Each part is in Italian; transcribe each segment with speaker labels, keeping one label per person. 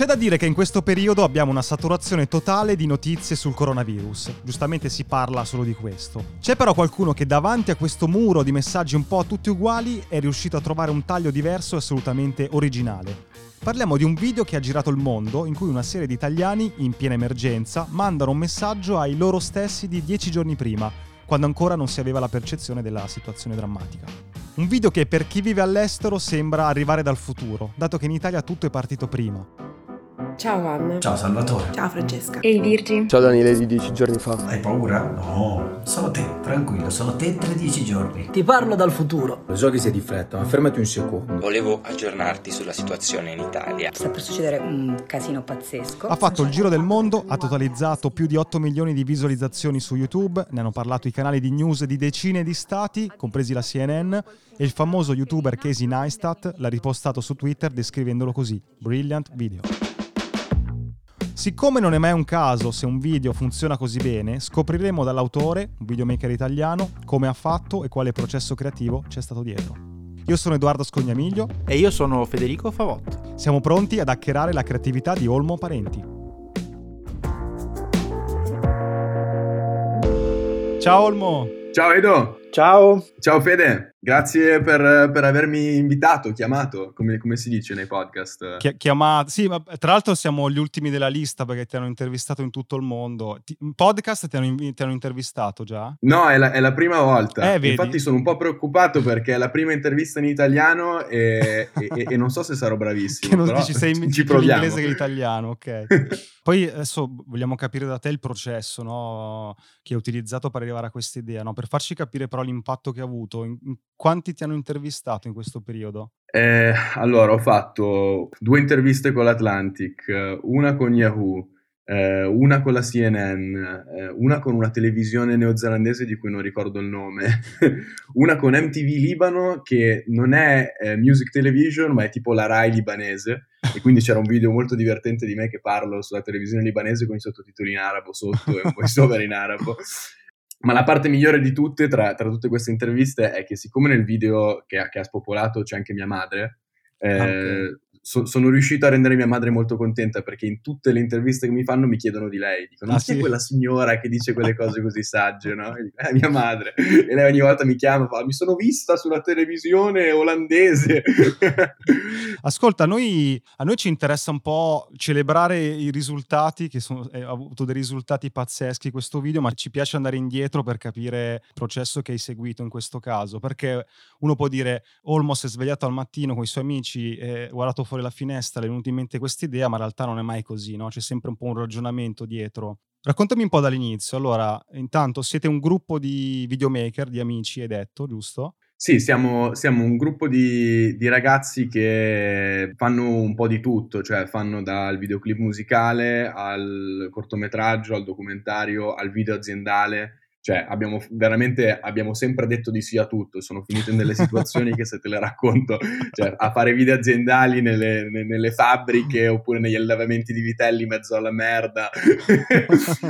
Speaker 1: C'è da dire che in questo periodo abbiamo una saturazione totale di notizie sul coronavirus. Giustamente si parla solo di questo. C'è però qualcuno che davanti a questo muro di messaggi un po' tutti uguali è riuscito a trovare un taglio diverso e assolutamente originale. Parliamo di un video che ha girato il mondo in cui una serie di italiani, in piena emergenza, mandano un messaggio ai loro stessi di dieci giorni prima, quando ancora non si aveva la percezione della situazione drammatica. Un video che per chi vive all'estero sembra arrivare dal futuro, dato che in Italia tutto è partito prima.
Speaker 2: Ciao Anna.
Speaker 3: Ciao Salvatore.
Speaker 2: Ciao Francesca.
Speaker 4: Ehi Virgi.
Speaker 5: Ciao Daniele di dieci giorni fa.
Speaker 3: Hai paura? No, sono te, tranquillo, sono te tra dieci giorni.
Speaker 6: Ti parlo dal futuro.
Speaker 7: Lo so che sei di fretta, ma fermati un secondo.
Speaker 8: Volevo aggiornarti sulla situazione in Italia.
Speaker 9: Sta per succedere un casino pazzesco.
Speaker 1: Ha fatto il giro del mondo, ha totalizzato più di 8 milioni di visualizzazioni su YouTube, ne hanno parlato i canali di news di decine di stati, compresi la CNN, e il famoso youtuber Casey Neistat l'ha ripostato su Twitter descrivendolo così: Brilliant video. Siccome non è mai un caso se un video funziona così bene, scopriremo dall'autore, un videomaker italiano, come ha fatto e quale processo creativo c'è stato dietro. Io sono Edoardo Scognamiglio
Speaker 10: e io sono Federico Favotto.
Speaker 1: Siamo pronti ad hackerare la creatività di Olmo Parenti. Ciao Olmo!
Speaker 11: Ciao Edo!
Speaker 5: Ciao!
Speaker 11: Ciao Fede! Grazie per, per, avermi invitato, chiamato, come, come, si dice nei podcast.
Speaker 1: Chi- chiamato, sì, ma tra l'altro siamo gli ultimi della lista perché ti hanno intervistato in tutto il mondo. Ti, in podcast ti hanno, ti hanno, intervistato già?
Speaker 11: No, è la, è la prima volta.
Speaker 1: Eh,
Speaker 11: Infatti sono un po' preoccupato perché è la prima intervista in italiano e, e, e non so se sarò bravissimo.
Speaker 1: che non dici sei in,
Speaker 11: ci
Speaker 1: proviamo. inglese che l'italiano, ok. Poi adesso vogliamo capire da te il processo no? che hai utilizzato per arrivare a questa idea, no? per farci capire però l'impatto che ha avuto. In, in quanti ti hanno intervistato in questo periodo?
Speaker 11: Eh, allora, ho fatto due interviste con l'Atlantic, una con Yahoo, eh, una con la CNN, eh, una con una televisione neozelandese di cui non ricordo il nome, una con MTV Libano che non è eh, music television ma è tipo la Rai libanese e quindi c'era un video molto divertente di me che parlo sulla televisione libanese con i sottotitoli in arabo sotto e un voiceover in arabo. Ma la parte migliore di tutte, tra, tra, tutte queste interviste, è che siccome nel video che, che ha spopolato c'è anche mia madre, eh, okay so, sono riuscito a rendere mia madre molto contenta perché in tutte le interviste che mi fanno mi chiedono di lei. Dicono: ah, Ma sì? quella signora che dice quelle cose così sagge, no? E dico, è mia madre. E lei ogni volta mi chiama e fa: Mi sono vista sulla televisione olandese.
Speaker 1: Ascolta, a noi, a noi, ci interessa un po' celebrare i risultati, che sono, eh, ha avuto dei risultati pazzeschi questo video, ma ci piace andare indietro per capire il processo che hai seguito in questo caso. Perché uno può dire: Olmo si è svegliato al mattino con i suoi amici e guardato fuori la finestra, le è venuta in mente questa idea, ma in realtà non è mai così, no? C'è sempre un po' un ragionamento dietro. Raccontami un po' dall'inizio. Allora, intanto siete un gruppo di videomaker, di amici, hai detto, giusto?
Speaker 11: Sì, siamo, siamo un gruppo di, di, ragazzi che fanno un po' di tutto, cioè fanno dal videoclip musicale al cortometraggio, al documentario, al video aziendale. Cioè, abbiamo veramente abbiamo sempre detto di sì a tutto. Sono finito in delle situazioni che se te le racconto, cioè a fare video aziendali nelle, nelle fabbriche oppure negli allevamenti di vitelli in mezzo alla merda.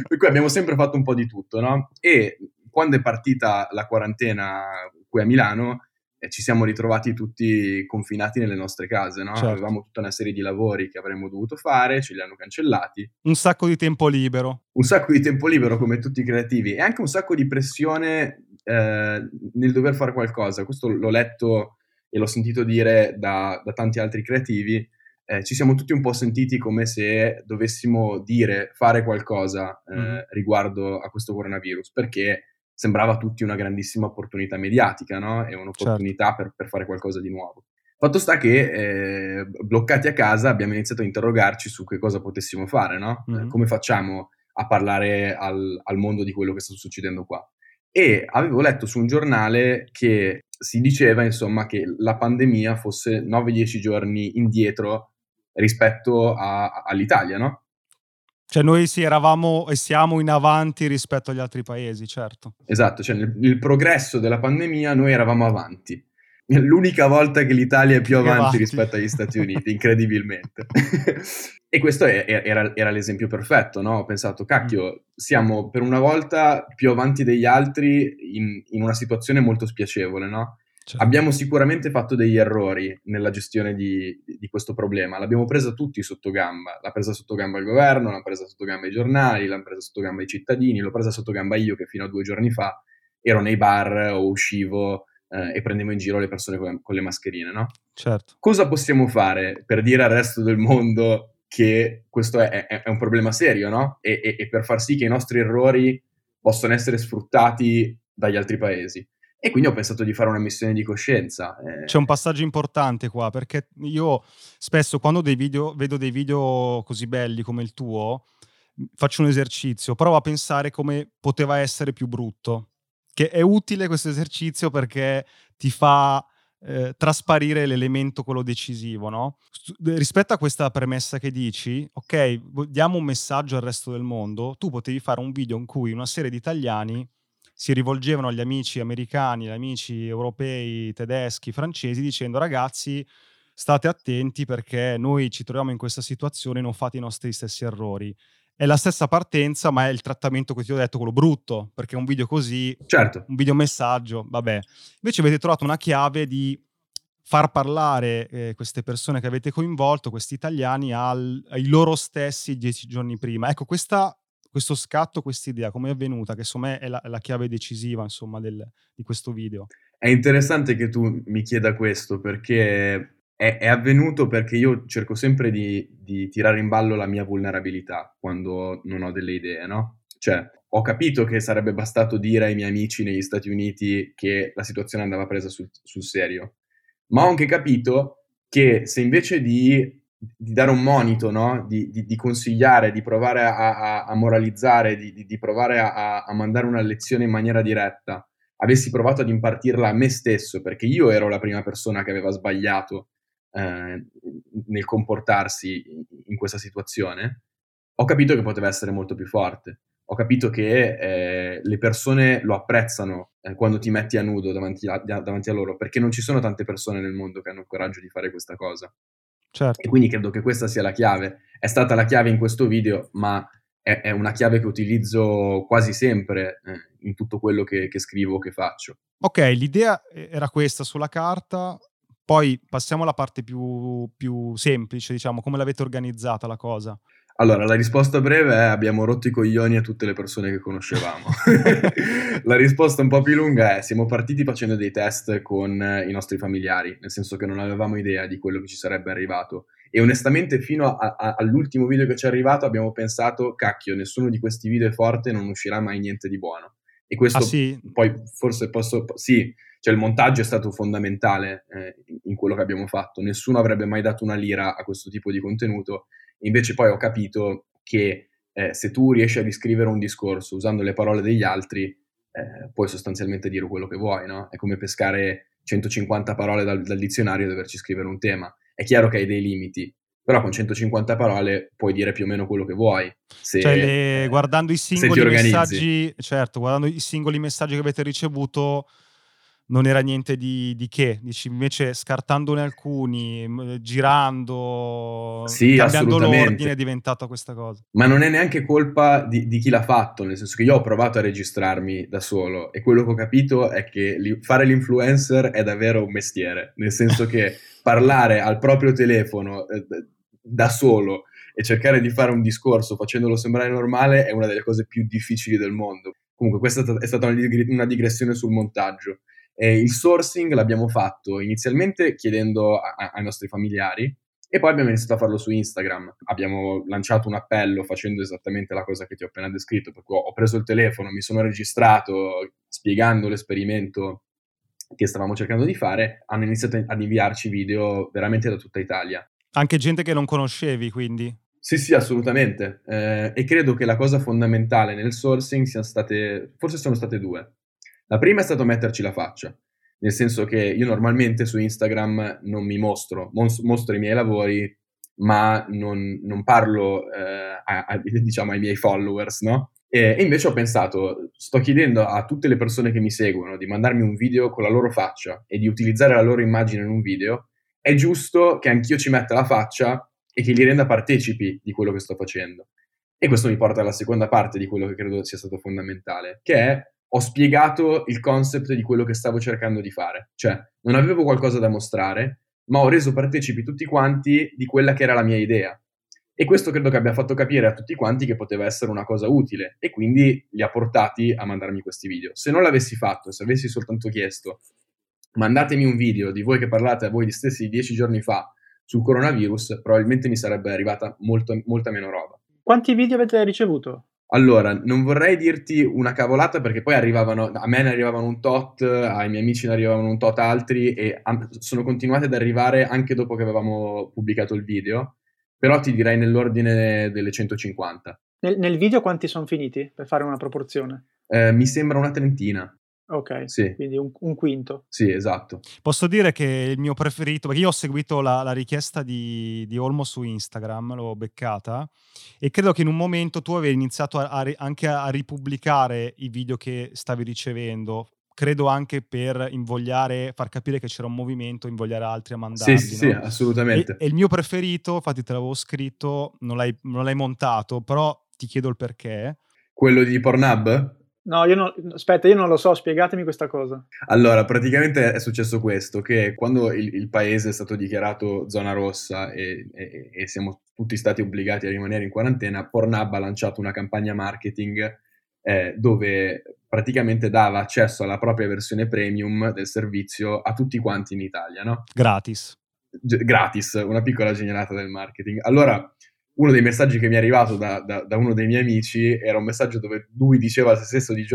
Speaker 11: per cui abbiamo sempre fatto un po' di tutto, no? E quando è partita la quarantena qui a Milano, ci siamo ritrovati tutti confinati nelle nostre case, no? Certo. Avevamo tutta una serie di lavori che avremmo dovuto fare, ce li hanno cancellati.
Speaker 1: Un sacco di tempo libero.
Speaker 11: Un sacco di tempo libero come tutti i creativi e anche un sacco di pressione eh, nel dover fare qualcosa. Questo l'ho letto e l'ho sentito dire da, da tanti altri creativi. Eh, ci siamo tutti un po' sentiti come se dovessimo dire, fare qualcosa eh, mm. riguardo a questo coronavirus, perché sembrava a tutti una grandissima opportunità mediatica, no? E un'opportunità certo. per, per, fare qualcosa di nuovo. Fatto sta che eh, bloccati a casa abbiamo iniziato a interrogarci su che cosa potessimo fare, no? Mm-hmm. come facciamo a parlare al, al mondo di quello che sta succedendo qua? E avevo letto su un giornale che si diceva, insomma, che la pandemia fosse 9-10 giorni indietro rispetto a, all'Italia, no?
Speaker 1: Cioè noi sì, eravamo e siamo in avanti rispetto agli altri paesi, certo.
Speaker 11: Esatto, cioè nel, nel progresso della pandemia noi eravamo avanti. L'unica volta che l'Italia è più avanti, avanti. rispetto agli Stati Uniti, incredibilmente. e questo è, era, era, l'esempio perfetto, no? Ho pensato, cacchio, siamo per una volta più avanti degli altri in, in una situazione molto spiacevole, no?
Speaker 1: Certo.
Speaker 11: Abbiamo sicuramente fatto degli errori nella gestione di, di questo problema, l'abbiamo presa tutti sotto gamba, l'ha presa sotto gamba il governo, l'ha presa sotto gamba i giornali, l'ha presa sotto gamba i cittadini, l'ho presa sotto gamba io che fino a due giorni fa ero nei bar o uscivo eh, e prendevo in giro le persone con, con le mascherine, no?
Speaker 1: Certo.
Speaker 11: Cosa possiamo fare per dire al resto del mondo che questo è, è, è un problema serio, no? E, e, e per far sì che i nostri errori possano essere sfruttati dagli altri paesi. E quindi ho pensato di fare una missione di coscienza. eh.
Speaker 1: C'è un passaggio importante qua, perché io spesso quando dei video, vedo dei video così belli come il tuo, faccio un esercizio, provo a pensare come poteva essere più brutto. Che è utile questo esercizio perché ti fa eh, trasparire l'elemento quello decisivo, no? Rispetto a questa premessa che dici, ok, diamo un messaggio al resto del mondo, tu potevi fare un video in cui una serie di italiani si rivolgevano agli amici americani, agli amici europei, tedeschi, francesi, dicendo ragazzi state attenti perché noi ci troviamo in questa situazione, non fate i nostri stessi errori. È la stessa partenza, ma è il trattamento che ti ho detto, quello brutto, perché un video così,
Speaker 11: Certo,
Speaker 1: un video messaggio, vabbè. Invece avete trovato una chiave di far parlare eh, queste persone che avete coinvolto, questi italiani, al- ai loro stessi dieci giorni prima. Ecco, questa- questo scatto, questa idea, come è avvenuta, che secondo me è la, la chiave decisiva, insomma, del- di questo video.
Speaker 11: è interessante che tu mi chieda questo perché è, è avvenuto perché io cerco sempre di, di tirare in ballo la mia vulnerabilità quando non ho delle idee, no? Cioè, ho capito che sarebbe bastato dire ai miei amici negli Stati Uniti che la situazione andava presa sul, sul serio, ma ho anche capito che se invece di, di dare un monito, no? di, di- di consigliare, di provare a, a- a moralizzare, di, di- provare a- a, mandare una lezione in maniera diretta, avessi provato ad impartirla a me stesso, perché io ero la prima persona che aveva sbagliato eh, nel comportarsi in questa situazione, ho capito che poteva essere molto più forte. Ho capito che eh, le persone lo apprezzano eh, quando ti metti a nudo davanti a, davanti a loro, perché non ci sono tante persone nel mondo che hanno il coraggio di fare questa cosa.
Speaker 1: Certo.
Speaker 11: E quindi credo che questa sia la chiave. È stata la chiave in questo video, ma è, è una chiave che utilizzo quasi sempre eh, in tutto quello che, che scrivo o che faccio.
Speaker 1: Ok, l'idea era questa sulla carta, poi passiamo alla parte più, più semplice, diciamo, come l'avete organizzata la cosa.
Speaker 11: Allora, la risposta breve è abbiamo rotto i coglioni a tutte le persone che conoscevamo. la risposta un po' più lunga è siamo partiti facendo dei test con eh, i nostri familiari, nel senso che non avevamo idea di quello che ci sarebbe arrivato. E onestamente fino a- a- all'ultimo video che ci è arrivato abbiamo pensato, cacchio, nessuno di questi video è forte, non uscirà mai niente di buono. E questo
Speaker 1: Ah sì?
Speaker 11: poi forse posso... Sì, cioè il montaggio è stato fondamentale eh, in quello che abbiamo fatto. Nessuno avrebbe mai dato una lira a questo tipo di contenuto. Invece poi ho capito che eh, se tu riesci a riscrivere un discorso usando le parole degli altri, eh, puoi sostanzialmente dire quello che vuoi, no? È come pescare 150 parole dal, dal dizionario e doverci scrivere un tema. È chiaro che hai dei limiti, però con 150 parole puoi dire più o meno quello che vuoi. Se,
Speaker 1: Cioè, le-
Speaker 11: eh,
Speaker 1: guardando i singoli messaggi, certo, guardando i singoli messaggi che avete ricevuto, non era niente di, di che. Dici, invece, scartandone alcuni, girando,
Speaker 11: Sì,
Speaker 1: cambiando l'ordine, è diventata questa cosa.
Speaker 11: Ma non è neanche colpa di, di chi l'ha fatto, nel senso che io ho provato a registrarmi da solo e quello che ho capito è che li- fare l'influencer è davvero un mestiere, nel senso che parlare al proprio telefono eh, da solo e cercare di fare un discorso facendolo sembrare normale è una delle cose più difficili del mondo. Comunque questa è stata- una digressione sul montaggio. Eh, il sourcing l'abbiamo fatto inizialmente chiedendo a- a- ai nostri familiari e poi abbiamo iniziato a farlo su Instagram. Abbiamo lanciato un appello facendo esattamente la cosa che ti ho appena descritto, per cui ho preso il telefono, mi sono registrato spiegando l'esperimento che stavamo cercando di fare, hanno iniziato ad inviarci video veramente da tutta Italia.
Speaker 1: Anche gente che non conoscevi, quindi.
Speaker 11: Sì, sì, assolutamente. Eh, e credo che la cosa fondamentale nel sourcing siano state, forse sono state due. La prima è stato metterci la faccia, nel senso che io normalmente su Instagram non mi mostro, mos- mostro i miei lavori, ma non, non parlo eh, a- a- diciamo ai miei followers, no? E, e invece ho pensato, sto chiedendo a tutte le persone che mi seguono di mandarmi un video con la loro faccia e di utilizzare la loro immagine in un video, è giusto che anch'io ci metta la faccia e che li renda partecipi di quello che sto facendo. E questo mi porta alla seconda parte di quello che credo sia stato fondamentale, che è ho spiegato il concept di quello che stavo cercando di fare. Cioè, non avevo qualcosa da mostrare, ma ho reso partecipi tutti quanti di quella che era la mia idea. E questo credo che abbia fatto capire a tutti quanti che poteva essere una cosa utile e quindi li ha portati a mandarmi questi video. Se non l'avessi fatto, se avessi soltanto chiesto mandatemi un video di voi che parlate a voi gli stessi dieci giorni fa sul coronavirus, probabilmente mi sarebbe arrivata molto, molta meno roba.
Speaker 2: Quanti video avete ricevuto?
Speaker 11: Allora, non vorrei dirti una cavolata perché poi arrivavano, a me ne arrivavano un tot, ai miei amici ne arrivavano un tot altri e sono continuate ad arrivare anche dopo che avevamo pubblicato il video, però ti direi nell'ordine delle 150.
Speaker 2: Nel, nel video quanti sono finiti, per fare una proporzione?
Speaker 11: Eh, mi sembra una trentina.
Speaker 2: Ok,
Speaker 11: sì.
Speaker 2: quindi un, un, quinto.
Speaker 11: Sì, esatto.
Speaker 1: Posso dire che il mio preferito, perché io ho seguito la, la richiesta di, di, Olmo su Instagram, l'ho beccata, e credo che in un momento tu avevi iniziato a, a, anche a ripubblicare i video che stavi ricevendo, credo anche per invogliare, far capire che c'era un movimento, invogliare altri a mandarli.
Speaker 11: Sì, sì,
Speaker 1: no?
Speaker 11: sì assolutamente.
Speaker 1: E, e, il mio preferito, infatti te l'avevo scritto, non l'hai, non l'hai montato, però ti chiedo il perché.
Speaker 11: Quello di Pornhub?
Speaker 2: No, io non, aspetta, io non lo so, spiegatemi questa cosa.
Speaker 11: Allora, praticamente è successo questo, che quando il, il paese è stato dichiarato zona rossa e, e, e, siamo tutti stati obbligati a rimanere in quarantena, Pornhub ha lanciato una campagna marketing eh, dove praticamente dava accesso alla propria versione premium del servizio a tutti quanti in Italia, no?
Speaker 1: Gratis.
Speaker 11: G- gratis, una piccola genialata del marketing. Allora, uno dei messaggi che mi è arrivato da, da, da, uno dei miei amici era un messaggio dove lui diceva, al se stesso di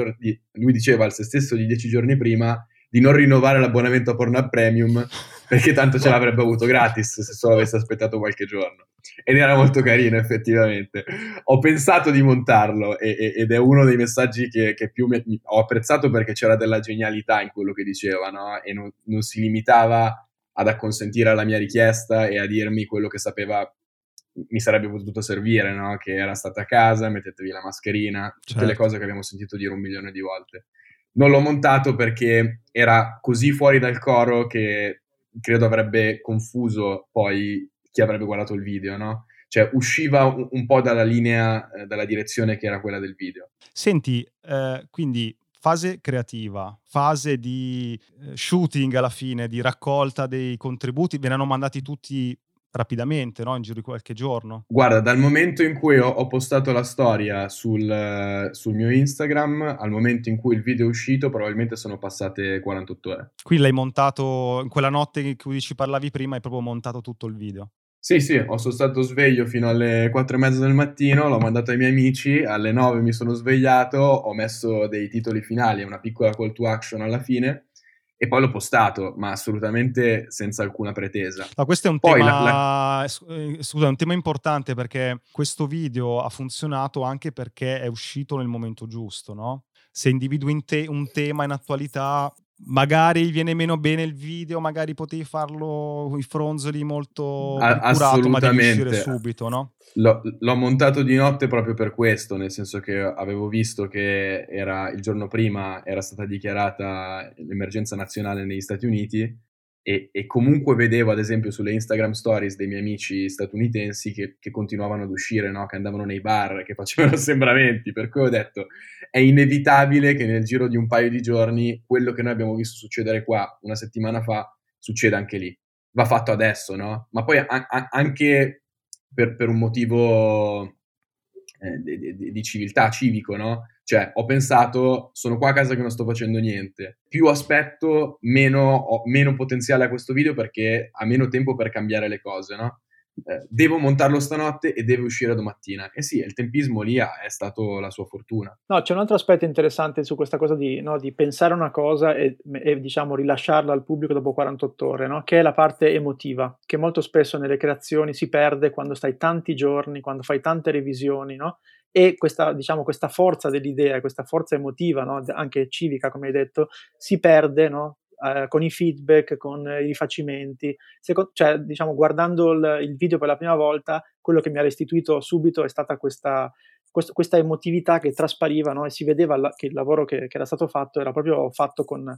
Speaker 11: lui diceva al se stesso di dieci giorni prima di non rinnovare l'abbonamento a Pornhub Premium perché tanto ce l'avrebbe avuto gratis se solo avesse aspettato qualche giorno. Ed era molto carino effettivamente. Ho pensato di montarlo e, e, ed è uno dei messaggi che, che più mi, ho apprezzato perché c'era della genialità in quello che diceva no? e non, non si limitava ad acconsentire alla mia richiesta e a dirmi quello che sapeva mi sarebbe potuto servire, no? Che era stata a casa, mettetevi la mascherina, tutte certo. le cose che abbiamo sentito dire un milione di volte. Non l'ho montato perché era così fuori dal coro che credo avrebbe confuso poi chi avrebbe guardato il video, no? Cioè usciva un, un po' dalla linea, eh, dalla direzione che era quella del video.
Speaker 1: Senti, eh, quindi fase creativa, fase di eh, shooting alla fine, di raccolta dei contributi, ve ne hanno mandati tutti rapidamente, no? in giro di qualche giorno?
Speaker 11: Guarda, dal momento in cui ho, ho postato la storia sul, sul, mio Instagram al momento in cui il video è uscito, probabilmente sono passate 48 ore.
Speaker 1: Quindi l'hai montato in quella notte in cui ci parlavi prima, hai proprio montato tutto il video?
Speaker 11: Sì, sì, ho sono stato sveglio fino alle 4 e mezza del mattino, l'ho mandato ai miei amici, alle 9 mi sono svegliato, ho messo dei titoli finali e una piccola call to action alla fine e poi l'ho postato, ma assolutamente senza alcuna pretesa.
Speaker 1: Ma questo è un, poi tema, la, la... Eh, scusa, un tema importante perché questo video ha funzionato anche perché è uscito nel momento giusto, no? Se individui te- un tema in attualità, magari viene meno bene il video, magari potevi farlo i fronzoli molto
Speaker 11: A- curato, ma devi uscire
Speaker 1: subito, no?
Speaker 11: L'ho, l'ho, montato di notte proprio per questo, nel senso che avevo visto che era, il giorno prima era stata dichiarata l'emergenza nazionale negli Stati Uniti e, e, comunque vedevo ad esempio sulle Instagram stories dei miei amici statunitensi che, che continuavano ad uscire, no? che andavano nei bar, che facevano assembramenti, per cui ho detto è inevitabile che nel giro di un paio di giorni quello che noi abbiamo visto succedere qua una settimana fa succeda anche lì. Va fatto adesso, no? Ma poi a- a- anche per, per un motivo eh, di, di, di, civiltà, civico, no? Cioè, ho pensato, sono qua a casa che non sto facendo niente. Più aspetto, meno, ho meno potenziale a questo video perché ha meno tempo per cambiare le cose, no? Eh, devo montarlo stanotte e deve uscire domattina. E sì, il tempismo lì è stato la sua fortuna.
Speaker 2: No, c'è un altro aspetto interessante su questa cosa di, no, di pensare una cosa e, e, diciamo rilasciarla al pubblico dopo 48 ore, no? che è la parte emotiva, che molto spesso nelle creazioni si perde quando stai tanti giorni, quando fai tante revisioni, no? e questa, diciamo, questa forza dell'idea, questa forza emotiva, no? anche civica, come hai detto, si perde no? Eh, con i feedback, con i rifacimenti. Secondo, cioè, diciamo, guardando il, il, video per la prima volta, quello che mi ha restituito subito è stata questa, quest, questa emotività che traspariva no? e si vedeva la, che il lavoro che, che era stato fatto era proprio fatto con,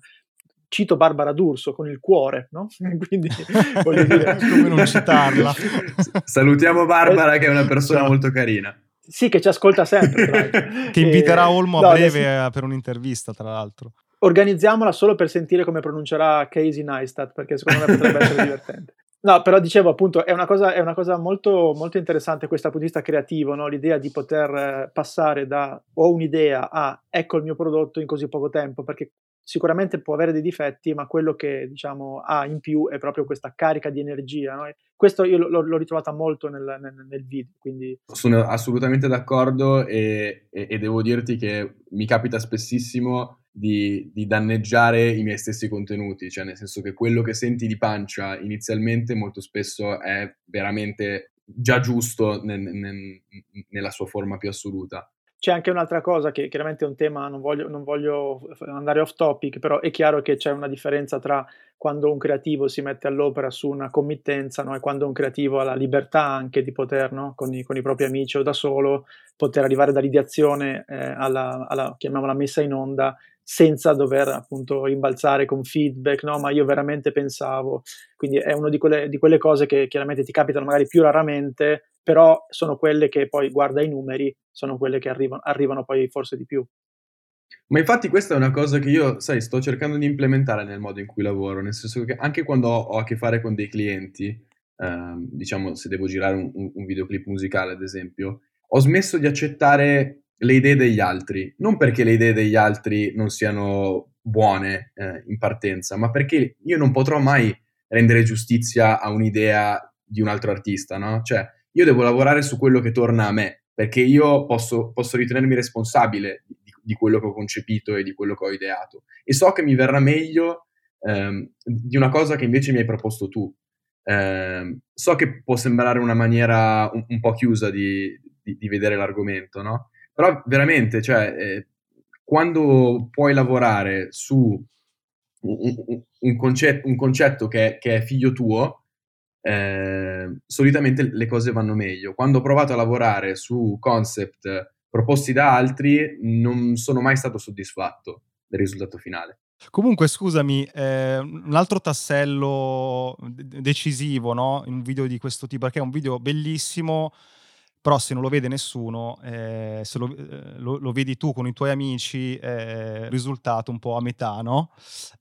Speaker 2: cito Barbara D'Urso con il cuore, no? Quindi
Speaker 1: voglio dire come non citarla.
Speaker 11: Salutiamo Barbara che è una persona molto carina.
Speaker 2: Sì, che ci ascolta sempre.
Speaker 1: che inviterà. Olmo a no, breve adesso... per un'intervista, tra l'altro.
Speaker 2: Organizziamola solo per sentire come pronuncerà Casey Neistat, perché secondo me potrebbe essere divertente. No, però dicevo appunto, è una cosa, è una cosa molto, molto, interessante questo dal punto creativo, no? l'idea di poter eh, passare da ho un'idea a ecco il mio prodotto in così poco tempo, perché sicuramente può avere dei difetti, ma quello che diciamo ha in più è proprio questa carica di energia. No? Questo io l'ho, l'ho, ritrovata molto nel, nel, nel video. Quindi...
Speaker 11: Sono assolutamente d'accordo e, e, e devo dirti che mi capita spessissimo di, di, danneggiare i miei stessi contenuti, cioè nel senso che quello che senti di pancia inizialmente molto spesso è veramente già giusto nel, nel, nella sua forma più assoluta.
Speaker 2: C'è anche un'altra cosa che chiaramente è un tema, non voglio, non voglio, andare off topic, però è chiaro che c'è una differenza tra quando un creativo si mette all'opera su una committenza no? e quando un creativo ha la libertà anche di poter, no? con, i, con, i, propri amici o da solo, poter arrivare dall'ideazione eh, alla, alla, chiamiamola messa in onda senza dover appunto rimbalzare con feedback, no, ma io veramente pensavo. Quindi è una di quelle, di quelle cose che chiaramente ti capitano magari più raramente, però sono quelle che poi guarda i numeri, sono quelle che arrivano, arrivano poi forse di più.
Speaker 11: Ma infatti questa è una cosa che io, sai, sto cercando di implementare nel modo in cui lavoro, nel senso che anche quando ho, a che fare con dei clienti, ehm, diciamo se devo girare un, un videoclip musicale ad esempio, ho smesso di accettare le idee degli altri, non perché le idee degli altri non siano buone eh, in partenza, ma perché io non potrò mai rendere giustizia a un'idea di un altro artista, no? Cioè, io devo lavorare su quello che torna a me, perché io posso, posso ritenermi responsabile di, di, quello che ho concepito e di quello che ho ideato. E so che mi verrà meglio ehm, di una cosa che invece mi hai proposto tu. Eh, so che può sembrare una maniera un, un po' chiusa di, di, di vedere l'argomento, no? Però veramente, cioè, eh, quando puoi lavorare su un, un, concetto, un concetto che, che, è figlio tuo, eh, solitamente le cose vanno meglio. Quando ho provato a lavorare su concept proposti da altri, non sono mai stato soddisfatto del risultato finale.
Speaker 1: Comunque, scusami, eh, un altro tassello decisivo no? in un video di questo tipo, perché è un video bellissimo però se non lo vede nessuno, eh, se lo, eh, lo, lo, vedi tu con i tuoi amici, eh, risultato un po' a metà, no?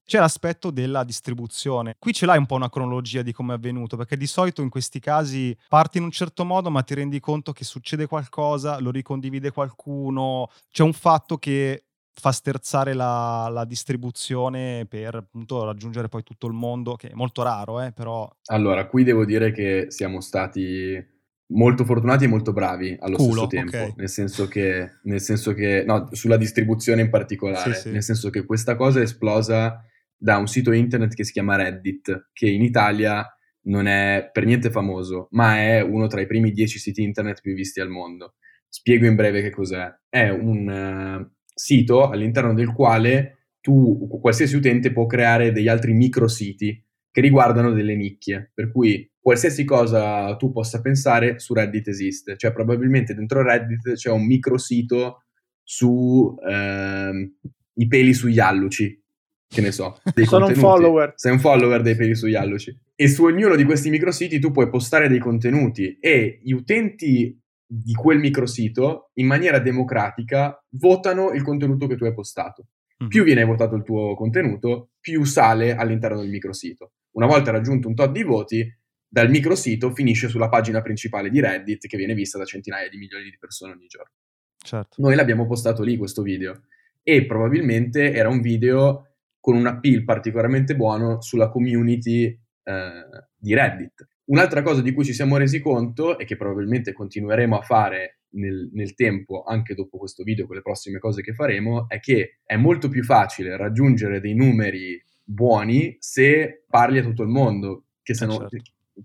Speaker 1: C'è l'aspetto della distribuzione. Qui ce l'hai un po' una cronologia di come è avvenuto, perché di solito in questi casi parti in un certo modo, ma ti rendi conto che succede qualcosa, lo ricondivide qualcuno, c'è un fatto che fa sterzare la, la, distribuzione per appunto raggiungere poi tutto il mondo, che è molto raro, eh, però...
Speaker 11: Allora, qui devo dire che siamo stati molto fortunati e molto bravi allo Culo, stesso tempo, okay. nel, senso che, nel senso che, no, sulla distribuzione in particolare, sì, sì. nel senso che questa cosa è esplosa da un sito internet che si chiama Reddit, che in Italia non è per niente famoso, ma è uno tra i primi dieci siti internet più visti al mondo. Spiego in breve che cos'è. È un uh, sito all'interno del quale tu, qualsiasi utente, può creare degli altri micrositi che riguardano delle nicchie, per cui qualsiasi cosa tu possa pensare su Reddit esiste, cioè probabilmente dentro Reddit c'è un microsito su ehm, i peli sugli alluci, che ne so,
Speaker 2: dei Sono contenuti. un follower.
Speaker 11: Sei un follower dei peli sugli alluci. E su ognuno di questi micrositi tu puoi postare dei contenuti e gli utenti di quel microsito, in maniera democratica, votano il contenuto che tu hai postato. Mm. Più viene votato il tuo contenuto, più sale all'interno del microsito. Una volta raggiunto un tot di voti, dal microsito finisce sulla pagina principale di Reddit che viene vista da centinaia di milioni di persone ogni giorno.
Speaker 1: Certo.
Speaker 11: Noi l'abbiamo postato lì questo video e probabilmente era un video con un appeal particolarmente buono sulla community eh, di Reddit. Un'altra cosa di cui ci siamo resi conto e che probabilmente continueremo a fare nel, nel, tempo, anche dopo questo video, con le prossime cose che faremo, è che è molto più facile raggiungere dei numeri buoni se parli a tutto il mondo che, se eh, no, certo.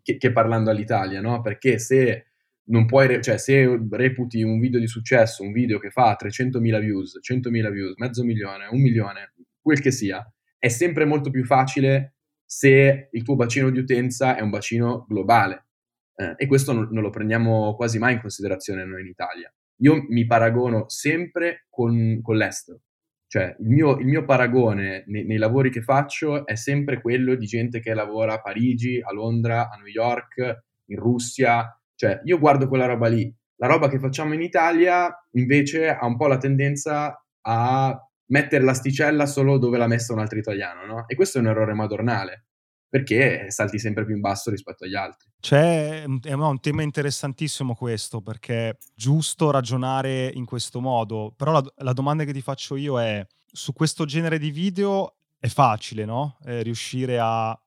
Speaker 11: Che, che parlando all'Italia, no? Perché se non puoi, cioè se reputi un video di successo, un video che fa 300.000 views, 100.000 views, mezzo milione, un milione, quel che sia, è sempre molto più facile se il tuo bacino di utenza è un bacino globale. Eh, e questo non, non, lo prendiamo quasi mai in considerazione noi in Italia. Io mi paragono sempre con, con l'estero. Cioè, il mio, il mio paragone nei, nei, lavori che faccio è sempre quello di gente che lavora a Parigi, a Londra, a New York, in Russia. Cioè, io guardo quella roba lì. La roba che facciamo in Italia invece ha un po' la tendenza a mettere l'asticella solo dove l'ha messa un altro italiano, no? E questo è un errore madornale, perché salti sempre più in basso rispetto agli altri.
Speaker 1: C'è è un tema interessantissimo questo, perché è giusto ragionare in questo modo, però la, la domanda che ti faccio io è, su questo genere di video è facile, no? Eh, riuscire a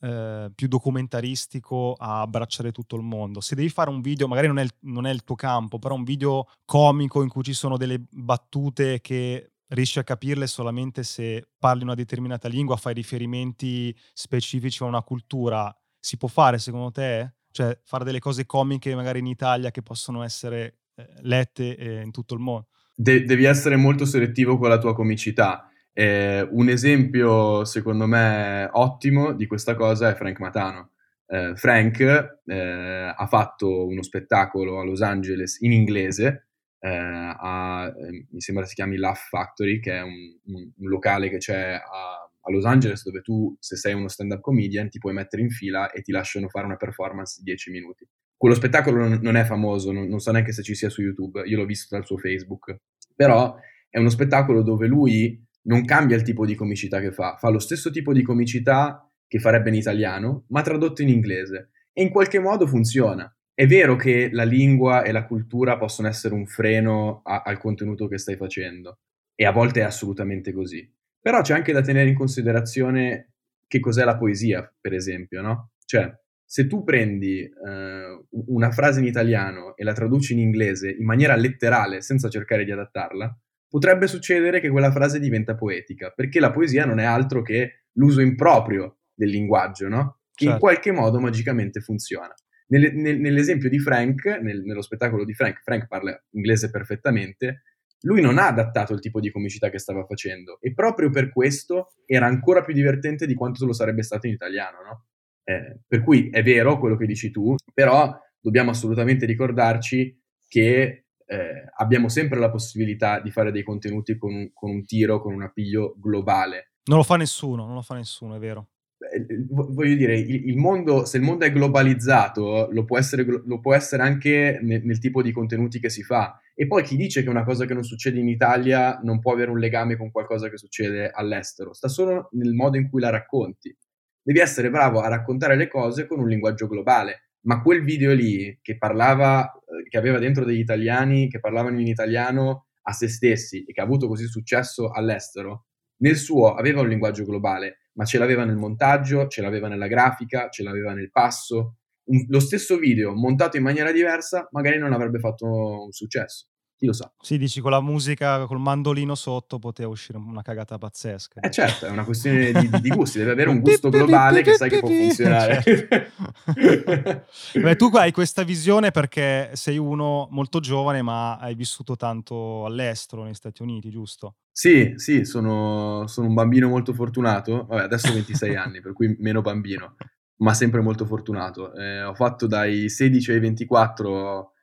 Speaker 1: eh, più documentaristico a abbracciare tutto il mondo. Se devi fare un video, magari non è, il, non è il tuo campo, però un video comico in cui ci sono delle battute che riesci a capirle solamente se parli una determinata lingua, fai riferimenti specifici a una cultura, si può fare secondo te? Cioè fare delle cose comiche magari in Italia che possono essere eh, lette eh, in tutto il mondo?
Speaker 11: De- devi essere molto selettivo con la tua comicità. Eh, un esempio, secondo me, ottimo di questa cosa è Frank Matano. Eh, Frank eh, ha fatto uno spettacolo a Los Angeles in inglese a, eh, mi sembra si chiami Laugh Factory, che è un, un, un locale che c'è a, a, Los Angeles dove tu, se sei uno stand-up comedian, ti puoi mettere in fila e ti lasciano fare una performance di 10 minuti. Quello spettacolo non, non è famoso, non, non so neanche se ci sia su YouTube, io l'ho visto dal suo Facebook, però è uno spettacolo dove lui non cambia il tipo di comicità che fa, fa lo stesso tipo di comicità che farebbe in italiano, ma tradotto in inglese. E in qualche modo funziona. È vero che la lingua e la cultura possono essere un freno a, al contenuto che stai facendo, e a volte è assolutamente così. Però c'è anche da tenere in considerazione che cos'è la poesia, per esempio, no? Cioè, se tu prendi eh, una frase in italiano e la traduci in inglese in maniera letterale, senza cercare di adattarla, potrebbe succedere che quella frase diventa poetica, perché la poesia non è altro che l'uso improprio del linguaggio, no? Che certo. in qualche modo magicamente funziona. Nelle, nel, nell'esempio di Frank, nel, nello spettacolo di Frank, Frank parla inglese perfettamente, lui non ha adattato il tipo di comicità che stava facendo e proprio per questo era ancora più divertente di quanto lo sarebbe stato in italiano, no? eh, per cui è vero quello che dici tu, però dobbiamo assolutamente ricordarci che eh, abbiamo sempre la possibilità di fare dei contenuti con con un tiro, con un appiglio globale.
Speaker 1: Non lo fa nessuno, non lo fa nessuno, è vero.
Speaker 11: Eh, voglio dire, il, mondo, se il mondo è globalizzato, lo può essere, lo può essere anche nel, nel, tipo di contenuti che si fa. E poi chi dice che una cosa che non succede in Italia non può avere un legame con qualcosa che succede all'estero? Sta solo nel modo in cui la racconti. Devi essere bravo a raccontare le cose con un linguaggio globale. Ma quel video lì che parlava, eh, che aveva dentro degli italiani che parlavano in italiano a se stessi e che ha avuto così successo all'estero, nel suo aveva un linguaggio globale ma ce l'aveva nel montaggio, ce l'aveva nella grafica, ce l'aveva nel passo. Un, lo stesso video montato in maniera diversa magari non avrebbe fatto un successo. Chi lo sa?
Speaker 1: Sì, dici con la musica, col mandolino sotto poteva uscire una cagata pazzesca.
Speaker 11: Eh certo, è una questione di, di gusti, deve avere un gusto globale che sai che può funzionare.
Speaker 1: Certo. Beh, tu hai questa visione perché sei uno molto giovane ma hai vissuto tanto all'estero, negli Stati Uniti, giusto?
Speaker 11: Sì, sì, sono, sono un bambino molto fortunato, Vabbè, adesso ho 26 anni, per cui meno bambino, ma sempre molto fortunato. Eh, ho fatto dai 16 ai 24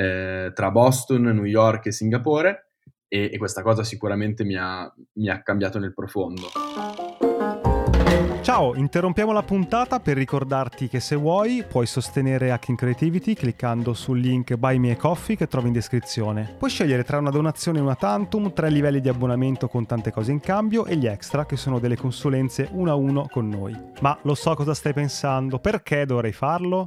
Speaker 11: eh, tra Boston, New York e Singapore e, e questa cosa sicuramente mi ha, mi ha cambiato nel profondo.
Speaker 1: Ciao, interrompiamo la puntata per ricordarti che se vuoi puoi sostenere Hacking Creativity cliccando sul link Buy Me a Coffee che trovi in descrizione. Puoi scegliere tra una donazione e una tantum, tre livelli di abbonamento con tante cose in cambio e gli extra che sono delle consulenze uno a uno con noi. Ma lo so cosa stai pensando, perché dovrei farlo?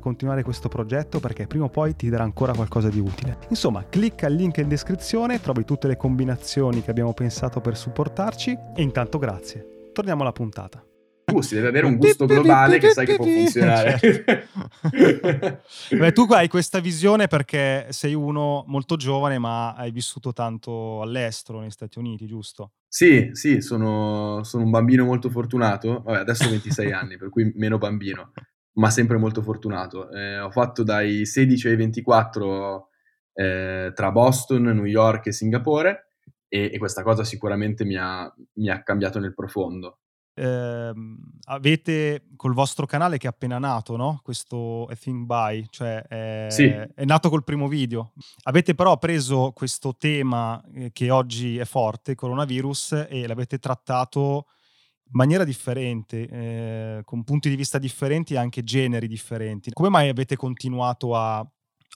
Speaker 1: continuare questo progetto perché prima o poi ti darà ancora qualcosa di utile. Insomma, clicca il link in descrizione, trovi tutte le combinazioni che abbiamo pensato per supportarci e intanto grazie. Torniamo alla puntata.
Speaker 11: Gusti, deve avere un gusto globale che sai che può funzionare.
Speaker 1: Certo. Beh, tu hai questa visione perché sei uno molto giovane, ma hai vissuto tanto all'estero, negli Stati Uniti, giusto?
Speaker 11: Sì, sì, sono, sono un bambino molto fortunato. Vabbè, adesso ho 26 anni, per cui meno bambino ma sempre molto fortunato. Eh, ho fatto dai 16 ai 24 eh, tra Boston, New York e Singapore e, e questa cosa sicuramente mi ha, mi ha cambiato nel profondo
Speaker 1: eh, avete col vostro canale che è appena nato, no? Questo I Think By, cioè è,
Speaker 11: sì.
Speaker 1: è, nato col primo video. Avete però preso questo tema eh, che oggi è forte, coronavirus, e l'avete trattato maniera differente, eh, con punti di vista differenti e anche generi differenti. Come mai avete continuato a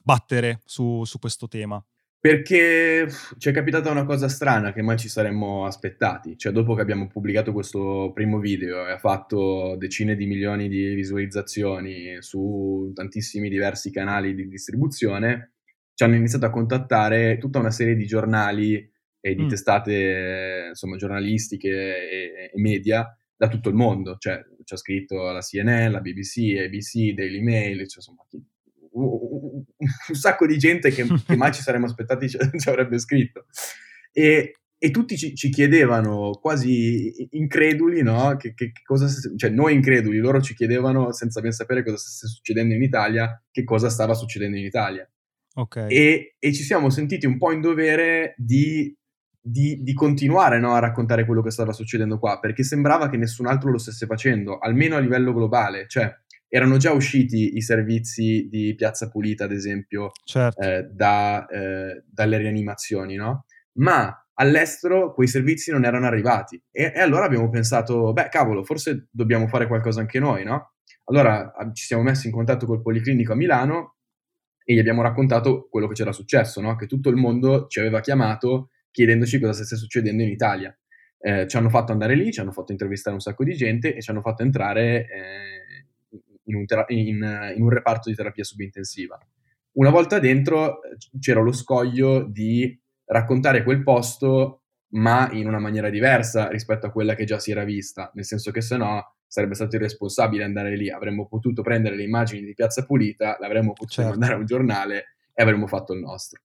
Speaker 1: battere su, su questo tema?
Speaker 11: Perché ci è capitata una cosa strana che mai ci saremmo aspettati. Cioè, dopo che abbiamo pubblicato questo primo video e ha fatto decine di milioni di visualizzazioni su tantissimi diversi canali di distribuzione, ci hanno iniziato a contattare tutta una serie di giornali e di mm. testate insomma, giornalistiche e, e, media da tutto il mondo. Cioè, ci ha scritto la CNN, la BBC, ABC, Daily Mail, cioè, insomma, un, sacco di gente che, che mai ci saremmo aspettati ci, ci avrebbe scritto. E, e tutti ci, ci, chiedevano quasi increduli, no? Che, che, che cosa, cioè noi increduli, loro ci chiedevano senza ben sapere cosa stesse succedendo in Italia, che cosa stava succedendo in Italia.
Speaker 1: Okay.
Speaker 11: E, e, ci siamo sentiti un po' in dovere di, di, di continuare no, a raccontare quello che stava succedendo qua, perché sembrava che nessun altro lo stesse facendo, almeno a livello globale. Cioè, erano già usciti i servizi di Piazza Pulita, ad esempio,
Speaker 1: certo.
Speaker 11: eh, da, eh, dalle rianimazioni, no? Ma all'estero quei servizi non erano arrivati e, e, allora abbiamo pensato, beh, cavolo, forse dobbiamo fare qualcosa anche noi, no? Allora ci siamo messi in contatto col Policlinico a Milano e gli abbiamo raccontato quello che c'era successo, no? Che tutto il mondo ci aveva chiamato chiedendoci cosa stesse succedendo in Italia. Eh, ci hanno fatto andare lì, ci hanno fatto intervistare un sacco di gente e ci hanno fatto entrare eh, in un, tera- in, in un reparto di terapia subintensiva. Una volta dentro c'era lo scoglio di raccontare quel posto ma in una maniera diversa rispetto a quella che già si era vista, nel senso che se no sarebbe stato irresponsabile andare lì, avremmo potuto prendere le immagini di Piazza Pulita, l'avremmo potuto certo. mandare a un giornale e avremmo fatto il nostro.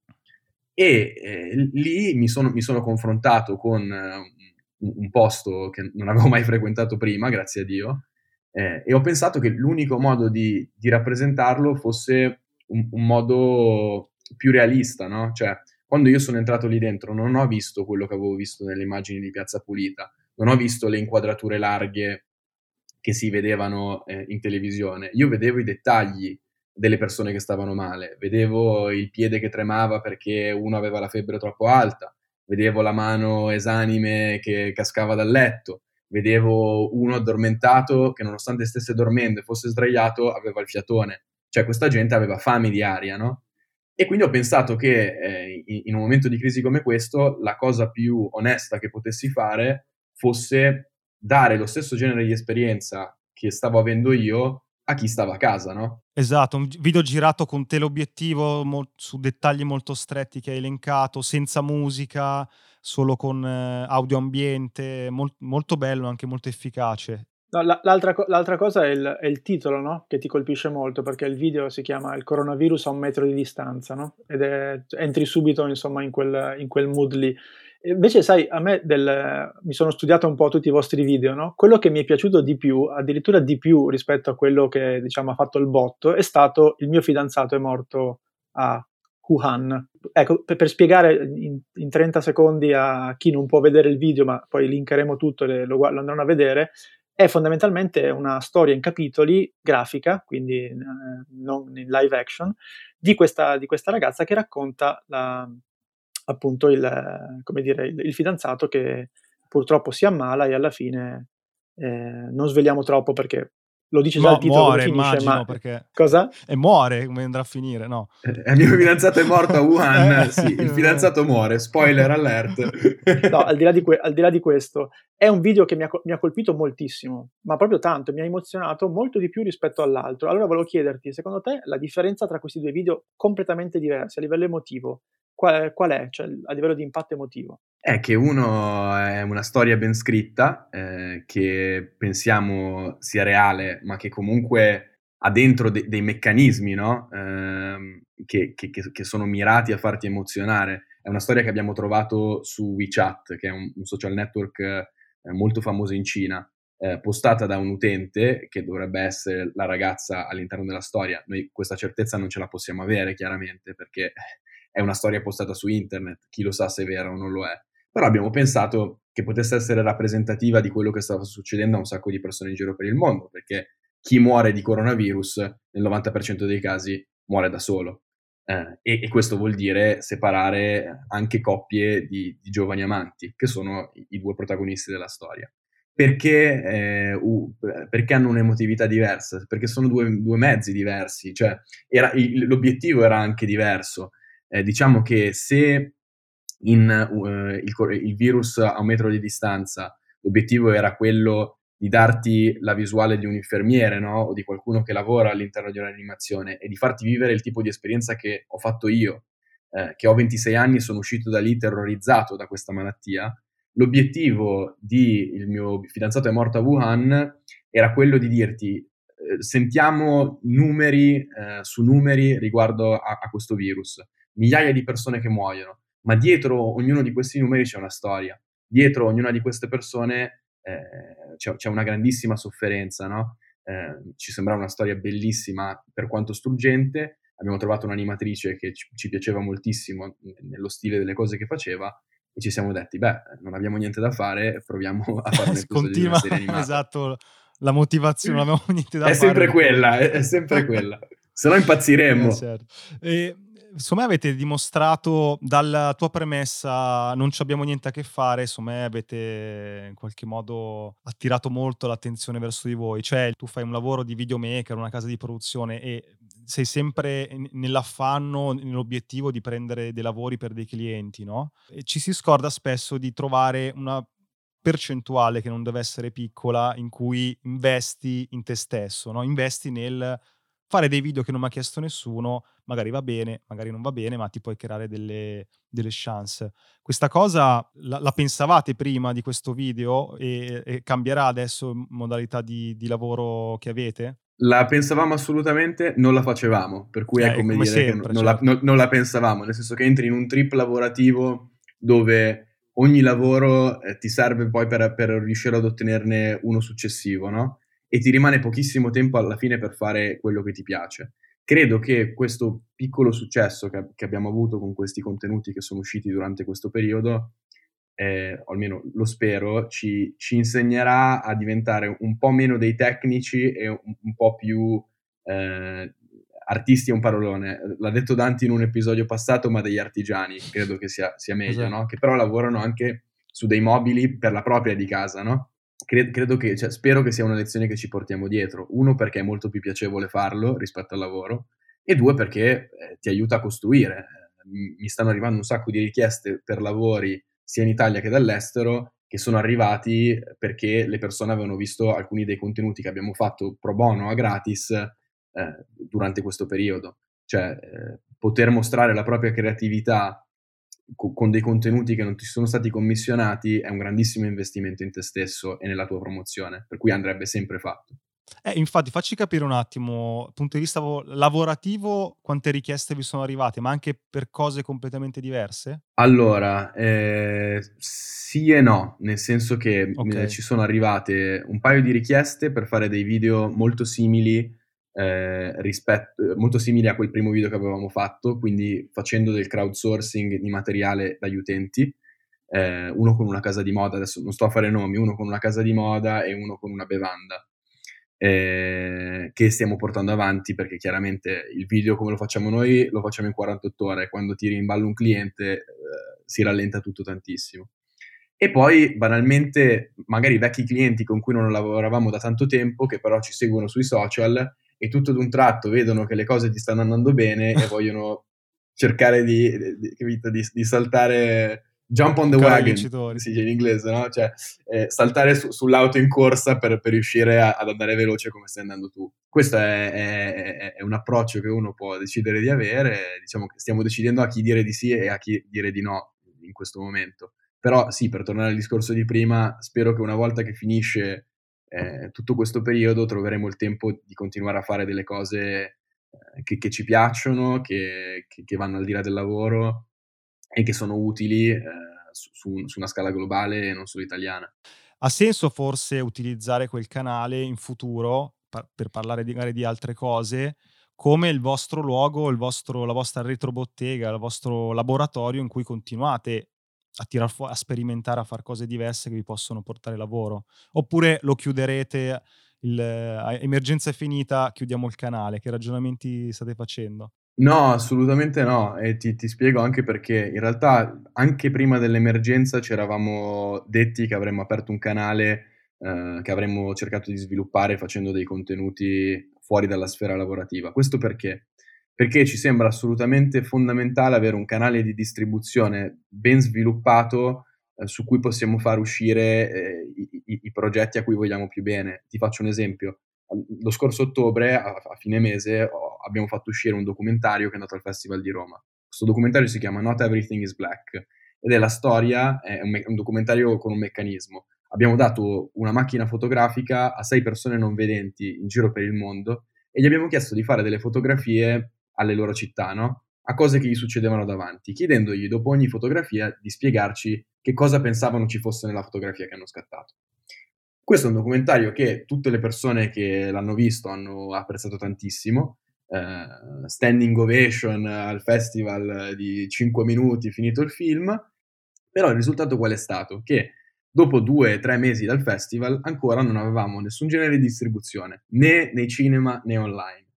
Speaker 11: E eh, lì mi sono, mi sono, confrontato con uh, un, un, posto che non avevo mai frequentato prima, grazie a Dio, eh, e ho pensato che l'unico modo di, di rappresentarlo fosse un, un, modo più realista, no? Cioè, quando io sono entrato lì dentro non ho visto quello che avevo visto nelle immagini di Piazza Pulita, non ho visto le inquadrature larghe che si vedevano eh, in televisione, io vedevo i dettagli delle persone che stavano male, vedevo il piede che tremava perché uno aveva la febbre troppo alta, vedevo la mano esanime che cascava dal letto, vedevo uno addormentato che nonostante stesse dormendo e fosse sdraiato aveva il fiatone, cioè questa gente aveva fame di aria, no? E quindi ho pensato che eh, in un momento di crisi come questo la cosa più onesta che potessi fare fosse dare lo stesso genere di esperienza che stavo avendo io a chi stava a casa, no?
Speaker 1: Esatto, un video girato con teleobiettivo mo- su dettagli molto stretti che hai elencato, senza musica, solo con eh, audio ambiente, mol- molto bello, anche molto efficace.
Speaker 2: No, l'altra, l'altra, cosa è il, è il titolo, no? Che ti colpisce molto, perché il video si chiama Il coronavirus a un metro di distanza, no? Ed è, entri subito, insomma, in quel, in quel mood lì. Invece, sai, a me del, mi sono studiato un po' tutti i vostri video, no? Quello che mi è piaciuto di più, addirittura di più rispetto a quello che, diciamo, ha fatto il botto, è stato il mio fidanzato è morto a Wuhan. Ecco, per, per spiegare in, in, 30 secondi a chi non può vedere il video, ma poi linkeremo tutto e lo, lo andranno a vedere, è fondamentalmente una storia in capitoli grafica, quindi eh, non in live action, di questa, di questa ragazza che racconta la, appunto il, dire, il, il, fidanzato che purtroppo si ammala e alla fine eh, non sveliamo troppo perché lo dice già il titolo
Speaker 1: muore,
Speaker 2: finisce,
Speaker 1: immagino,
Speaker 2: ma...
Speaker 1: perché...
Speaker 2: Cosa?
Speaker 1: E muore, come andrà a finire, no?
Speaker 11: Eh, il mio fidanzato è morto a Wuhan, eh, sì, il fidanzato muore, spoiler alert.
Speaker 2: no, al di, là di, que- al di là di questo, è un video che mi ha, mi ha, colpito moltissimo, ma proprio tanto, mi ha emozionato molto di più rispetto all'altro. Allora volevo chiederti, secondo te, la differenza tra questi due video completamente diversi a livello emotivo, qual, qual è, cioè a livello di impatto emotivo?
Speaker 11: È che uno è una storia ben scritta, eh, che pensiamo sia reale, ma che comunque ha dentro de- dei meccanismi, no? eh, che, che, che, sono mirati a farti emozionare. È una storia che abbiamo trovato su WeChat, che è un, un social network eh, molto famoso in Cina. eh, postata da un utente, che dovrebbe essere la ragazza all'interno della storia. Noi questa certezza non ce la possiamo avere, chiaramente, perché è una storia postata su internet, chi lo sa se è vera o non lo è. Però abbiamo pensato che potesse essere rappresentativa di quello che stava succedendo a un sacco di persone in giro per il mondo, perché chi muore di coronavirus nel 90% dei casi muore da solo. Eh, e, e, questo vuol dire separare anche coppie di, di giovani amanti, che sono i, i, due protagonisti della storia. Perché, eh, uh, perché hanno un'emotività diversa? Perché sono due, due mezzi diversi, cioè era, il, l'obiettivo era anche diverso. Eh, diciamo che se in, uh, il, il virus a un metro di distanza l'obiettivo era quello di darti la visuale di un infermiere, no? O di qualcuno che lavora all'interno di un'animazione e di farti vivere il tipo di esperienza che ho fatto io, eh, che ho 26 anni e sono uscito da lì terrorizzato da questa malattia. L'obiettivo di il mio fidanzato è morto a Wuhan era quello di dirti eh, sentiamo numeri eh, su numeri riguardo a, a questo virus, migliaia di persone che muoiono, ma dietro ognuno di questi numeri c'è una storia. Dietro ognuna di queste persone eh, c'è, c'è, una grandissima sofferenza, no? eh, ci sembrava una storia bellissima per quanto struggente, abbiamo trovato un'animatrice che ci, ci, piaceva moltissimo nello stile delle cose che faceva e ci siamo detti, beh, non abbiamo niente da fare, proviamo a fare un
Speaker 1: Continua,
Speaker 11: di una serie
Speaker 1: esatto, la motivazione, non abbiamo niente da
Speaker 11: è
Speaker 1: fare.
Speaker 11: Sempre quella, è, è sempre quella, se no impazziremmo.
Speaker 1: Eh, certo. e, insomma avete dimostrato dalla tua premessa non ci abbiamo niente a che fare, insomma avete in qualche modo attirato molto l'attenzione verso di voi, cioè tu fai un lavoro di videomaker, una casa di produzione e sei sempre nell'affanno, nell'obiettivo di prendere dei lavori per dei clienti, no? E ci si scorda spesso di trovare una percentuale che non deve essere piccola in cui investi in te stesso, no? investi nel fare dei video che non mi ha chiesto nessuno, magari va bene, magari non va bene, ma ti puoi creare delle, delle chance. Questa cosa la, la, pensavate prima di questo video e, e cambierà adesso modalità di, di, lavoro che avete?
Speaker 11: La pensavamo assolutamente, non la facevamo, per cui eh, è come, come dire sempre, che non, certo. la, no, non la pensavamo, nel senso che entri in un trip lavorativo dove ogni lavoro eh, ti serve poi per, per riuscire ad ottenerne uno successivo, no? e ti rimane pochissimo tempo alla fine per fare quello che ti piace. Credo che questo piccolo successo che, che abbiamo avuto con questi contenuti che sono usciti durante questo periodo, eh, o almeno lo spero, ci, ci, insegnerà a diventare un po' meno dei tecnici e un, un po' più eh, artisti è un parolone. L'ha detto Dante in un episodio passato, ma degli artigiani, credo che sia, sia meglio, esatto. no? Che però lavorano anche su dei mobili per la propria di casa, no? Credo, credo che, cioè, spero che sia una lezione che ci portiamo dietro. Uno, perché è molto più piacevole farlo rispetto al lavoro, e due, perché eh, ti aiuta a costruire. Mi stanno arrivando un sacco di richieste per lavori sia in Italia che dall'estero che sono arrivati perché le persone avevano visto alcuni dei contenuti che abbiamo fatto pro bono a gratis eh, durante questo periodo. Cioè, eh, poter mostrare la propria creatività con dei contenuti che non ti sono stati commissionati è un grandissimo investimento in te stesso e nella tua promozione, per cui andrebbe sempre fatto.
Speaker 1: Eh, infatti, facci capire un attimo, dal punto di vista lavorativo, quante richieste vi sono arrivate, ma anche per cose completamente diverse?
Speaker 11: Allora, eh, sì e no, nel senso che okay. eh, ci sono arrivate un paio di richieste per fare dei video molto simili eh, rispetto, molto simili a quel primo video che avevamo fatto, quindi facendo del crowdsourcing di materiale dagli utenti, eh, uno con una casa di moda, adesso non sto a fare nomi, uno con una casa di moda e uno con una bevanda. Eh, che stiamo portando avanti perché chiaramente il video come lo facciamo noi lo facciamo in 48 ore quando tiri in ballo un cliente eh, si rallenta tutto tantissimo e poi banalmente magari vecchi clienti con cui non lavoravamo da tanto tempo che però ci seguono sui social e tutto d'un tratto vedono che le cose ti stanno andando bene e vogliono cercare di, di, di, di saltare jump on the wagon, si dice in inglese, no? Cioè eh, saltare su, sull'auto in corsa per, per riuscire a, ad andare veloce come stai andando tu. Questo è, è, è, un approccio che uno può decidere di avere, diciamo che stiamo decidendo a chi dire di sì e a chi dire di no in questo momento. Però sì, per tornare al discorso di prima, spero che una volta che finisce eh, tutto questo periodo troveremo il tempo di continuare a fare delle cose eh, che, che, ci piacciono, che, che, che, vanno al di là del lavoro e che sono utili eh, su, su, una scala globale e non solo italiana.
Speaker 1: ha senso forse utilizzare quel canale in futuro per parlare di, magari di altre cose come il vostro luogo, il vostro, la vostra retrobottega, il vostro laboratorio in cui continuate a tirar fuori, a sperimentare, a fare cose diverse che vi possono portare lavoro. Oppure lo chiuderete, il, emergenza è finita, chiudiamo il canale. Che ragionamenti state facendo?
Speaker 11: No, assolutamente no, e ti, ti spiego anche perché in realtà anche prima dell'emergenza ci eravamo detti che avremmo aperto un canale eh, che avremmo cercato di sviluppare facendo dei contenuti fuori dalla sfera lavorativa. Questo perché? Perché ci sembra assolutamente fondamentale avere un canale di distribuzione ben sviluppato eh, su cui possiamo far uscire eh, i, i, i, progetti a cui vogliamo più bene. Ti faccio un esempio. Lo scorso ottobre, a, a fine mese, ho, abbiamo fatto uscire un documentario che è andato al Festival di Roma. Questo documentario si chiama Not Everything is Black ed è la storia, è un, me- un documentario con un meccanismo abbiamo dato una macchina fotografica a sei persone non vedenti in giro per il mondo e gli abbiamo chiesto di fare delle fotografie alle loro città, no? A cose che gli succedevano davanti, chiedendogli dopo ogni fotografia di spiegarci che cosa pensavano ci fosse nella fotografia che hanno scattato. Questo è un documentario che tutte le persone che l'hanno visto hanno apprezzato tantissimo. Uh, standing ovation al festival di 5 minuti finito il film. Però il risultato qual è stato? Che dopo due o tre mesi dal festival ancora non avevamo nessun genere di distribuzione, né nei cinema né online.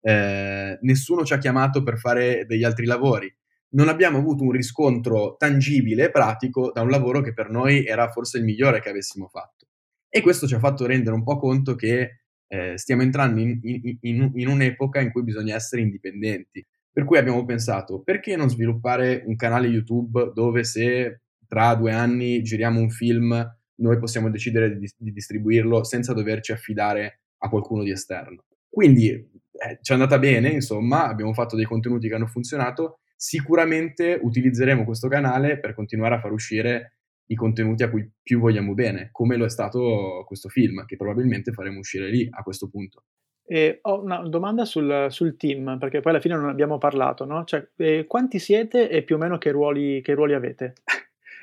Speaker 11: Eh, nessuno ci ha chiamato per fare degli altri lavori. Non abbiamo avuto un riscontro tangibile e pratico da un lavoro che per noi era forse il migliore che avessimo fatto. E questo ci ha fatto rendere un po' conto che eh, stiamo entrando in, in, in, in un'epoca in cui bisogna essere indipendenti. Per cui abbiamo pensato, perché non sviluppare un canale YouTube dove se tra due anni giriamo un film, noi possiamo decidere di, di distribuirlo senza doverci affidare a qualcuno di esterno. Quindi eh, ci è andata bene, insomma, abbiamo fatto dei contenuti che hanno funzionato, sicuramente utilizzeremo questo canale per continuare a far uscire i contenuti a cui più vogliamo bene, come lo è stato questo film, che probabilmente faremo uscire lì a questo punto.
Speaker 2: E ho una domanda sul, sul team, perché poi alla fine non abbiamo parlato, no? Cioè, eh, quanti siete e più o meno che ruoli, che ruoli avete?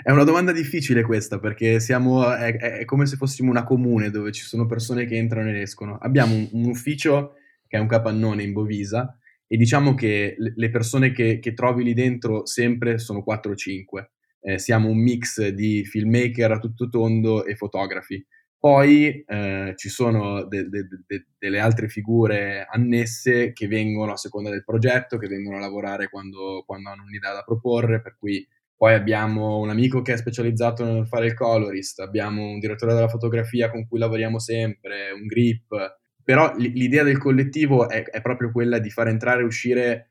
Speaker 11: È una domanda difficile questa perché siamo, è, è, come se fossimo una comune dove ci sono persone che entrano ed escono. Abbiamo un, un ufficio che è un capannone in Bovisa e diciamo che le persone che, che trovi lì dentro sempre sono 4 o 5. Eh, siamo un mix di filmmaker a tutto tondo e fotografi. Poi eh, ci sono de, de, de, delle altre figure annesse che vengono a seconda del progetto, che vengono a lavorare quando, quando hanno un'idea da proporre, per cui poi abbiamo un amico che è specializzato nel fare il colorist, abbiamo un direttore della fotografia con cui lavoriamo sempre, un grip. Però l- l'idea del collettivo è, è, proprio quella di far entrare e uscire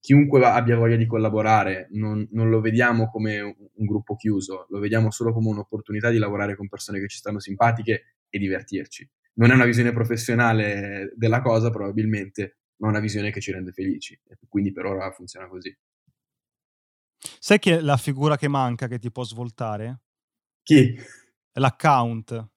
Speaker 11: chiunque abbia voglia di collaborare. Non, non lo vediamo come un, un gruppo chiuso, lo vediamo solo come un'opportunità di lavorare con persone che ci stanno simpatiche e divertirci. Non è una visione professionale della cosa, probabilmente, ma una visione che ci rende felici. Quindi per ora funziona così.
Speaker 1: Sai che la figura che manca che ti può svoltare?
Speaker 11: Chi?
Speaker 1: L'account.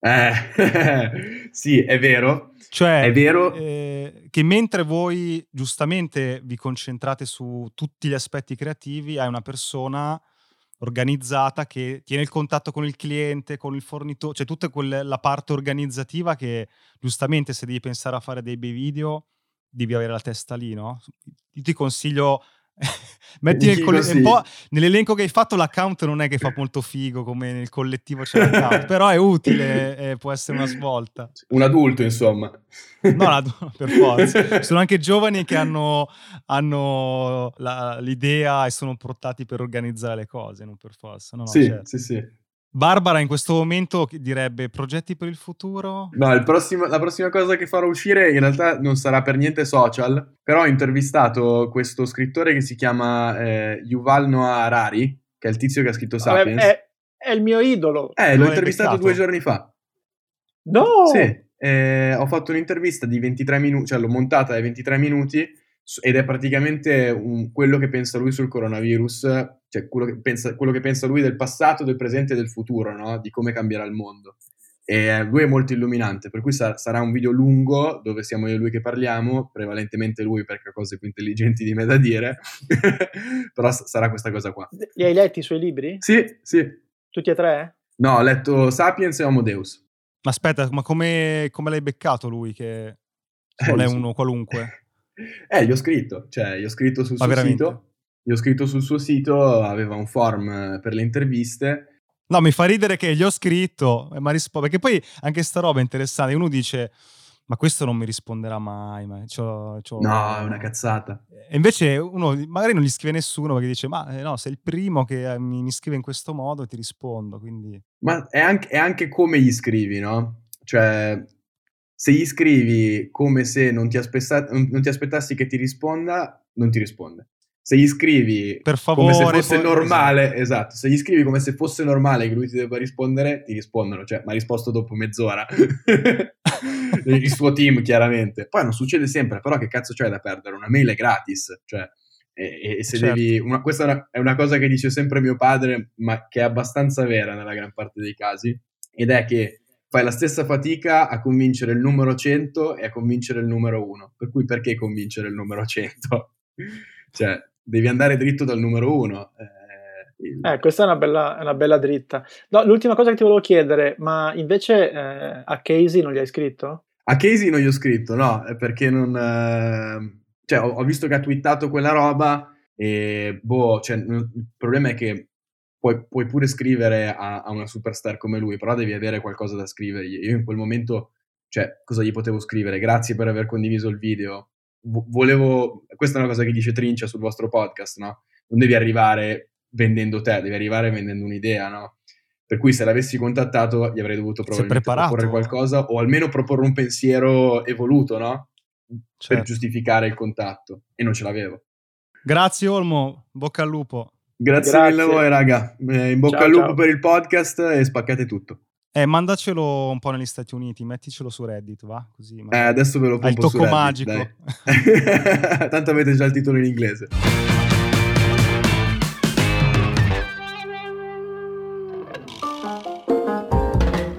Speaker 11: Eh, sì, è vero.
Speaker 1: Cioè,
Speaker 11: è vero.
Speaker 1: Eh, che mentre voi giustamente vi concentrate su tutti gli aspetti creativi, hai una persona organizzata che tiene il contatto con il cliente, con il fornitore, cioè tutta quella parte organizzativa che giustamente se devi pensare a fare dei bei video devi avere la testa lì, no? Io ti consiglio Metti nel coll- un po' nell'elenco che hai fatto l'account non è che fa molto figo come nel collettivo c'è l'account, però è utile e può essere una svolta.
Speaker 11: Un adulto, insomma.
Speaker 1: No, per forza. Sono anche giovani che hanno, hanno la, l'idea e sono portati per organizzare le cose, non per forza. No, no,
Speaker 11: sì, certo. sì, sì.
Speaker 1: Barbara in questo momento direbbe progetti per il futuro?
Speaker 11: No, prossimo, la prossima cosa che farò uscire in realtà non sarà per niente social, però ho intervistato questo scrittore che si chiama eh, Yuval Noah Harari, che è il tizio che ha scritto Sapiens.
Speaker 2: È, è il mio idolo.
Speaker 11: Eh, l'ho intervistato due giorni fa.
Speaker 2: No!
Speaker 11: Sì, eh, ho fatto un'intervista di 23 minuti, cioè l'ho montata ai 23 minuti ed è praticamente un, quello che pensa lui sul coronavirus, cioè quello che, pensa, quello che pensa lui del passato, del presente e del futuro, no? di come cambierà il mondo. E lui è molto illuminante, per cui sa- sarà un video lungo dove siamo io e lui che parliamo, prevalentemente lui perché ha cose più intelligenti di me da dire, però s- sarà questa cosa qua.
Speaker 2: Li hai letti i suoi libri?
Speaker 11: Sì, sì.
Speaker 2: Tutti e tre?
Speaker 11: No, ho letto Sapiens e Homo Deus.
Speaker 1: Ma aspetta, ma come, come l'hai beccato lui che non
Speaker 11: Eh,
Speaker 1: è
Speaker 11: sì.
Speaker 1: uno qualunque?
Speaker 11: Eh, gli ho scritto, cioè, gli ho scritto sul
Speaker 1: Ma
Speaker 11: suo
Speaker 1: veramente?
Speaker 11: sito. Gli ho scritto sul suo sito, aveva un form eh, per le interviste.
Speaker 1: No, mi fa ridere che gli ho scritto, eh, ma rispo- perché poi anche sta roba è interessante. Uno dice, ma questo non mi risponderà mai. Ma c'ho- c'ho-
Speaker 11: No, è una cazzata.
Speaker 1: E invece uno magari non gli scrive nessuno perché dice, ma eh, no, sei il primo che mi, mi scrive in questo modo e ti rispondo. Quindi
Speaker 11: Ma è anche, è anche come gli scrivi, no? Cioè, se gli scrivi come se non ti, aspetta- non- ti aspettassi che ti risponda, non ti risponde. Se gli scrivi
Speaker 1: per
Speaker 11: come
Speaker 1: favore.
Speaker 11: se fosse
Speaker 1: poi-
Speaker 11: normale, esatto, se gli scrivi come se fosse normale che lui ti debba rispondere, ti rispondono, cioè, mi ha risposto dopo mezz'ora. Il suo team, chiaramente. Poi non succede sempre, però che cazzo c'è da perdere? Una mail è gratis, cioè, e, e se
Speaker 1: Certo.
Speaker 11: devi... una- questa è una, è una cosa che dice sempre mio padre, ma che è abbastanza vera nella gran parte dei casi, ed è che fai la stessa fatica a convincere il numero 100 e a convincere il numero 1. Per cui perché convincere il numero 100? cioè, devi andare dritto dal numero 1.
Speaker 2: Eh, questa è una bella, una bella dritta. No, l'ultima cosa che ti volevo chiedere, ma invece eh, a Casey non gli hai scritto?
Speaker 11: A Casey non gli ho scritto, no, è perché non... eh, cioè, ho, ho visto che ha twittato quella roba e, boh, cioè, il problema è che puoi, puoi pure scrivere a, a una superstar come lui, però devi avere qualcosa da scrivergli. Io in quel momento, cioè, cosa gli potevo scrivere? Grazie per aver condiviso il video. Vo- volevo... Questa è una cosa che dice Trincia sul vostro podcast, no? Non devi arrivare vendendo te, devi arrivare vendendo un'idea, no? Per cui se l'avessi contattato gli avrei dovuto probabilmente proporre qualcosa o almeno proporre un pensiero evoluto, no? Per
Speaker 1: Certo.
Speaker 11: giustificare il contatto. E non ce l'avevo.
Speaker 1: Grazie Olmo, bocca al lupo.
Speaker 11: Grazie,
Speaker 2: Grazie.
Speaker 11: mille a voi, raga. Eh, in bocca
Speaker 2: Ciao,
Speaker 11: al lupo
Speaker 2: ciao.
Speaker 11: per il podcast e spaccate tutto.
Speaker 1: Eh, mandacelo un po' negli Stati Uniti, metticelo su Reddit, va? Così
Speaker 11: Eh, adesso ve lo
Speaker 1: Hai il
Speaker 11: pompo
Speaker 1: tocco
Speaker 11: Reddit,
Speaker 1: magico.
Speaker 11: Tanto avete già il titolo in inglese.